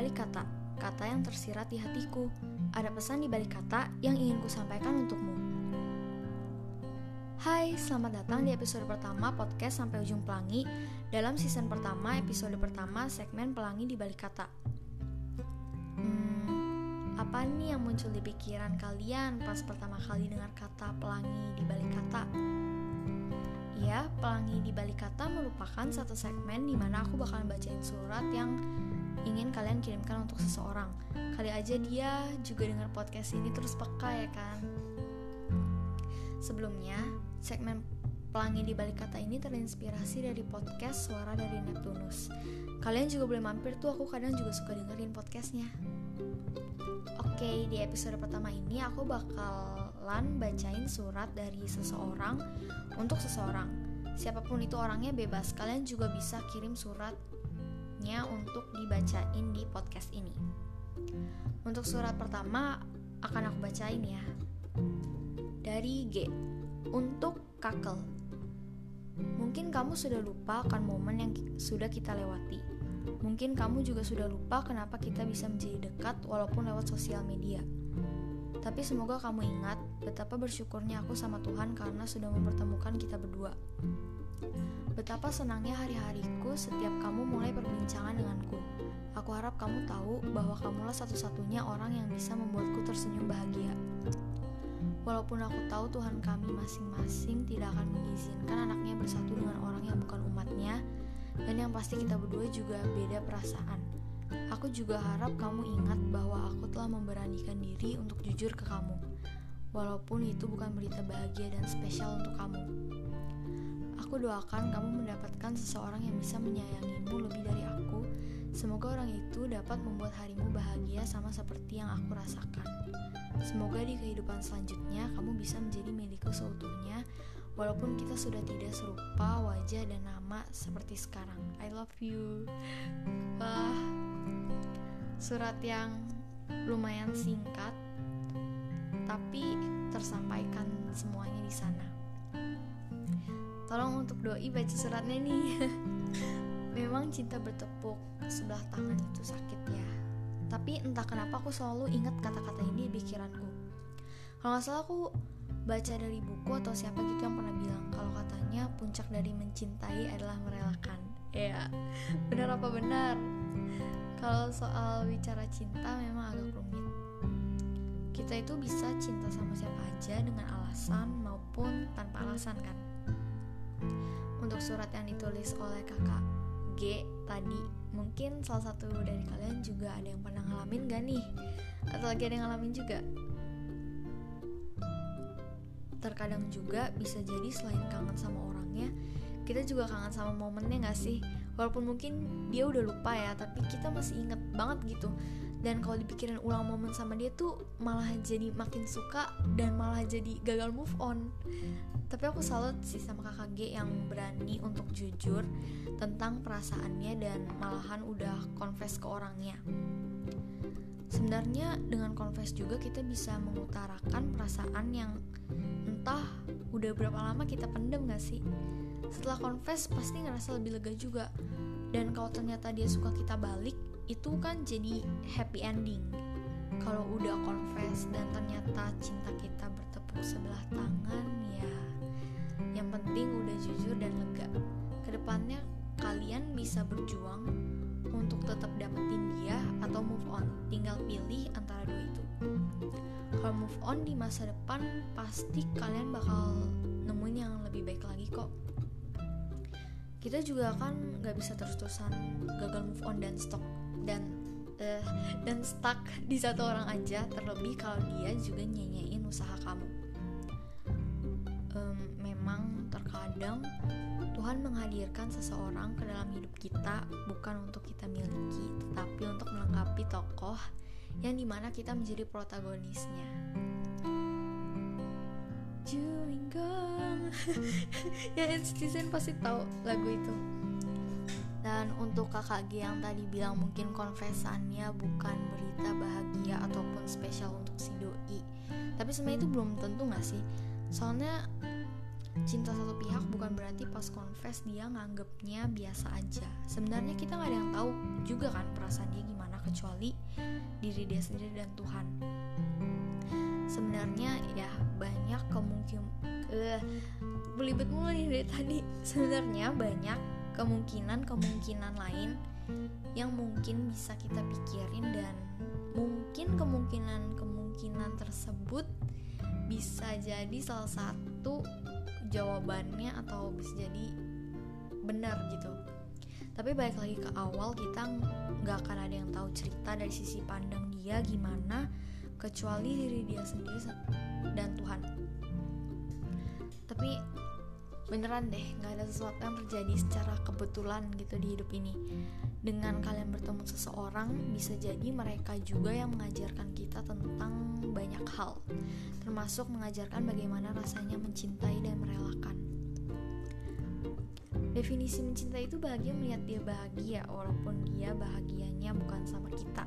balik kata, kata yang tersirat di hatiku. Ada pesan di balik kata yang ingin ku sampaikan untukmu. Hai, selamat datang di episode pertama podcast Sampai Ujung Pelangi dalam season pertama, episode pertama segmen Pelangi di balik kata. Hmm, apa nih yang muncul di pikiran kalian pas pertama kali dengar kata pelangi di balik kata? Ya, pelangi di balik kata merupakan satu segmen di mana aku bakalan bacain surat yang ingin kalian kirimkan untuk seseorang. Kali aja dia juga dengar podcast ini terus peka ya kan. Sebelumnya, segmen Pelangi di balik kata ini terinspirasi dari podcast Suara dari Neptunus. Kalian juga boleh mampir tuh, aku kadang juga suka dengerin podcastnya. Oke, di episode pertama ini aku bakalan bacain surat dari seseorang untuk seseorang. Siapa pun itu orangnya bebas, kalian juga bisa kirim surat nya untuk dibacain di podcast ini. Untuk surat pertama akan aku bacain ya. Dari G. Untuk kakel. Mungkin kamu sudah lupa akan momen yang sudah kita lewati. Mungkin kamu juga sudah lupa kenapa kita bisa menjadi dekat walaupun lewat sosial media. Tapi semoga kamu ingat betapa bersyukurnya aku sama Tuhan karena sudah mempertemukan kita berdua. Betapa senangnya hari-hariku setiap kamu mulai perbincangan denganku. Aku harap kamu tahu bahwa kamulah satu-satunya orang yang bisa membuatku tersenyum bahagia. Walaupun aku tahu Tuhan kami masing-masing tidak akan mengizinkan anaknya bersatu dengan orang yang bukan umatnya, dan yang pasti kita berdua juga beda perasaan. Aku juga harap kamu ingat bahwa aku telah memberanikan diri untuk jujur ke kamu, walaupun itu bukan berita bahagia dan spesial untuk kamu. Aku doakan kamu mendapatkan seseorang yang bisa menyayangimu lebih dari aku. Semoga orang itu dapat membuat harimu bahagia sama seperti yang aku rasakan. Semoga di kehidupan selanjutnya kamu bisa menjadi milikku seutuhnya, walaupun kita sudah tidak serupa wajah dan nama seperti sekarang. I love you. Wah, surat yang lumayan singkat, tapi tersampaikan semuanya di sana tolong untuk doi baca suratnya nih. Memang cinta bertepuk sebelah tangan itu sakit ya. Tapi entah kenapa aku selalu ingat kata-kata ini di pikiranku. Kalau nggak salah aku baca dari buku atau siapa gitu yang pernah bilang kalau katanya puncak dari mencintai adalah merelakan. Ya benar apa benar? Kalau soal bicara cinta memang agak rumit. Kita itu bisa cinta sama siapa aja dengan alasan maupun tanpa alasan kan untuk surat yang ditulis oleh kakak G tadi. Mungkin salah satu dari kalian juga ada yang pernah ngalamin gak nih? Atau lagi ada yang ngalamin juga? Terkadang juga bisa jadi selain kangen sama orangnya kita juga kangen sama momennya gak sih? Walaupun mungkin dia udah lupa ya tapi kita masih inget banget gitu dan kalau dipikirin ulang momen sama dia tuh malah jadi makin suka dan malah jadi gagal move on. Tapi aku salut sih sama kakak G yang berani untuk jujur tentang perasaannya dan malahan udah confess ke orangnya. Sebenarnya dengan confess juga kita bisa mengutarakan perasaan yang entah udah berapa lama kita pendem gak sih? Setelah confess pasti ngerasa lebih lega juga. Dan kalau ternyata dia suka kita balik itu kan jadi happy ending kalau udah confess dan ternyata cinta kita bertepuk sebelah tangan ya yang penting udah jujur dan lega. Ke depannya kalian bisa berjuang untuk tetap dapetin dia atau move on. Tinggal pilih antara dua itu. Kalau move on di masa depan pasti kalian bakal nemuin yang lebih baik lagi kok. Kita juga kan nggak bisa terus-terusan gagal move on dan stok dan uh, dan stuck di satu orang aja terlebih kalau dia juga nyanyiin usaha kamu Terkadang Tuhan menghadirkan seseorang ke dalam hidup kita bukan untuk kita miliki, tetapi untuk melengkapi tokoh yang di mana kita menjadi protagonisnya. Gum, ya citizen pasti tahu lagu itu. Dan untuk kakak G yang tadi bilang mungkin konfesannya bukan berita bahagia ataupun spesial untuk si doi. Tapi sebenarnya itu belum tentu gak sih? Soalnya cinta satu pihak bukan berarti pas confess dia nganggepnya biasa aja sebenarnya kita nggak ada yang tahu juga kan perasaan dia gimana kecuali diri dia sendiri dan Tuhan sebenarnya ya banyak kemungkinan uh, belibet mulu nih dari tadi sebenarnya banyak kemungkinan-kemungkinan lain yang mungkin bisa kita pikirin dan mungkin kemungkinan-kemungkinan tersebut bisa jadi salah satu jawabannya atau bisa jadi benar gitu. Tapi balik lagi ke awal kita nggak akan ada yang tahu cerita dari sisi pandang dia gimana kecuali diri dia sendiri dan Tuhan. Tapi beneran deh nggak ada sesuatu yang terjadi secara kebetulan gitu di hidup ini. Dengan kalian bertemu seseorang bisa jadi mereka juga yang mengajarkan kita tentang banyak hal. Termasuk mengajarkan bagaimana rasanya mencintai dan merelakan. Definisi mencintai itu bahagia melihat dia bahagia walaupun dia bahagianya bukan sama kita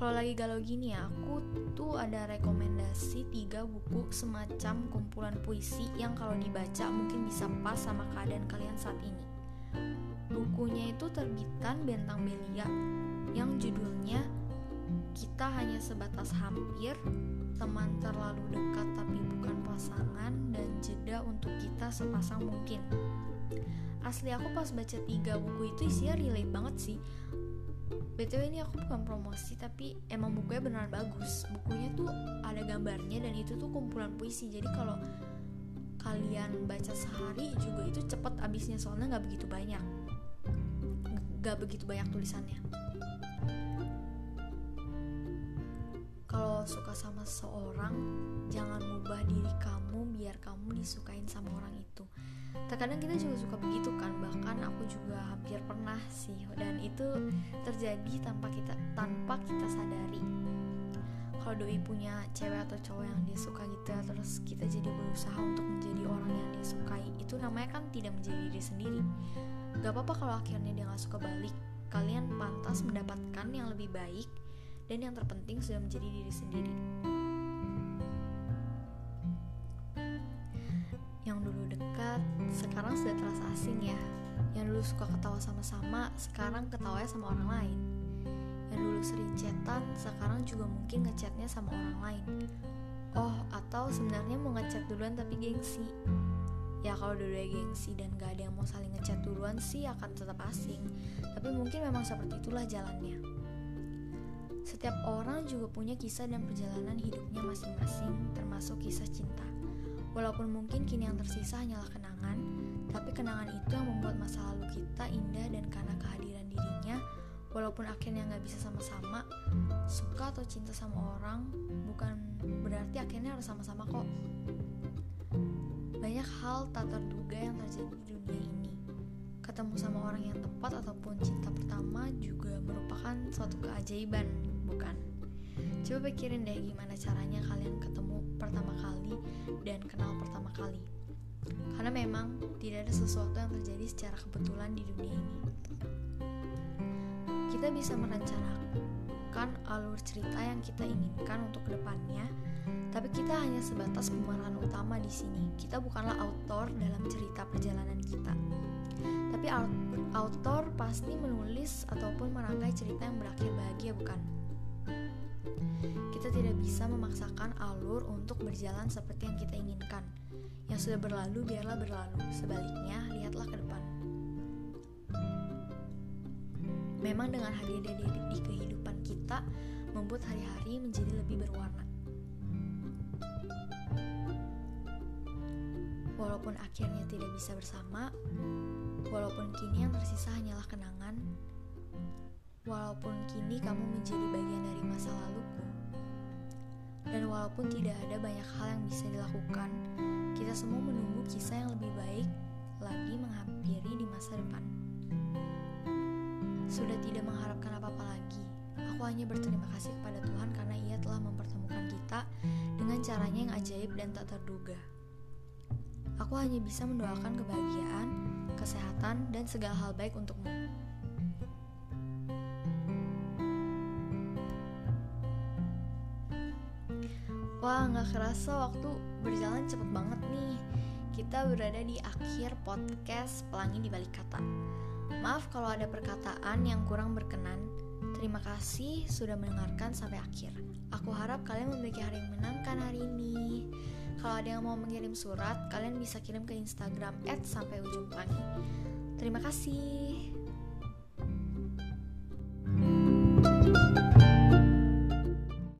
kalau lagi galau gini ya aku tuh ada rekomendasi tiga buku semacam kumpulan puisi yang kalau dibaca mungkin bisa pas sama keadaan kalian saat ini. Bukunya itu terbitan Bentang Belia yang judulnya kita hanya sebatas hampir teman terlalu dekat tapi bukan pasangan dan jeda untuk kita sepasang mungkin. Asli aku pas baca tiga buku itu isinya relate banget sih btw ini aku bukan promosi tapi emang bukunya beneran bagus. Bukunya tuh ada gambarnya dan itu tuh kumpulan puisi. Jadi kalau kalian baca sehari juga itu cepet abisnya soalnya nggak begitu banyak. Nggak begitu banyak tulisannya. Kalau suka sama seseorang jangan mubah diri kamu biar kamu disukain sama orang itu terkadang kita juga suka begitu kan bahkan aku juga hampir pernah sih dan itu terjadi tanpa kita tanpa kita sadari. Kalau doi punya cewek atau cowok yang dia suka gitu ya terus kita jadi berusaha untuk menjadi orang yang dia sukai itu namanya kan tidak menjadi diri sendiri. Gak apa-apa kalau akhirnya dia gak suka balik. Kalian pantas mendapatkan yang lebih baik dan yang terpenting sudah menjadi diri sendiri sekarang sudah terasa asing ya. Yang dulu suka ketawa sama-sama sekarang ketawanya sama orang lain. Yang dulu sering chatan sekarang juga mungkin ngechatnya sama orang lain. Oh atau sebenarnya mau ngechat duluan tapi gengsi. Ya kalau dulu gengsi dan gak ada yang mau saling ngechat duluan sih akan tetap asing. Tapi mungkin memang seperti itulah jalannya. Setiap orang juga punya kisah dan perjalanan hidupnya masing-masing termasuk kisah cinta Walaupun mungkin kini yang tersisa hanyalah kenangan, tapi kenangan itu yang membuat masa lalu kita indah dan karena kehadiran dirinya, walaupun akhirnya nggak bisa sama-sama, suka atau cinta sama orang bukan berarti akhirnya harus sama-sama kok. Banyak hal tak terduga yang terjadi di dunia ini. Ketemu sama orang yang tepat ataupun cinta pertama juga merupakan suatu keajaiban, bukan? Coba pikirin deh gimana caranya kalian ketemu pertama kali dan kenal pertama kali. Karena memang tidak ada sesuatu yang terjadi secara kebetulan di dunia ini. Kita bisa merencanakan alur cerita yang kita inginkan untuk ke depannya, tapi kita hanya sebatas pemeran utama di sini. Kita bukanlah autor dalam cerita perjalanan kita. Tapi autor pasti menulis ataupun merangkai cerita yang berakhir bahagia, bukan? Kita tidak bisa memaksakan alur untuk berjalan seperti yang kita inginkan. Yang sudah berlalu, biarlah berlalu. Sebaliknya, lihatlah ke depan. Memang dengan hadir di, di kehidupan kita, membuat hari-hari menjadi lebih berwarna. Walaupun akhirnya tidak bisa bersama, walaupun kini yang tersisa hanyalah kenangan, Walaupun kini kamu menjadi bagian dari masa laluku, dan walaupun tidak ada banyak hal yang bisa dilakukan, kita semua menunggu kisah yang lebih baik lagi menghampiri di masa depan. Sudah tidak mengharapkan apa-apa lagi, aku hanya berterima kasih kepada Tuhan karena Ia telah mempertemukan kita dengan caranya yang ajaib dan tak terduga. Aku hanya bisa mendoakan kebahagiaan, kesehatan, dan segala hal baik untukmu. Wah, nggak kerasa waktu berjalan cepet banget nih. Kita berada di akhir podcast Pelangi di Balik Kata. Maaf kalau ada perkataan yang kurang berkenan. Terima kasih sudah mendengarkan sampai akhir. Aku harap kalian memiliki hari yang menangkan hari ini. Kalau ada yang mau mengirim surat, kalian bisa kirim ke Instagram @sampaiujungpelangi. Terima kasih.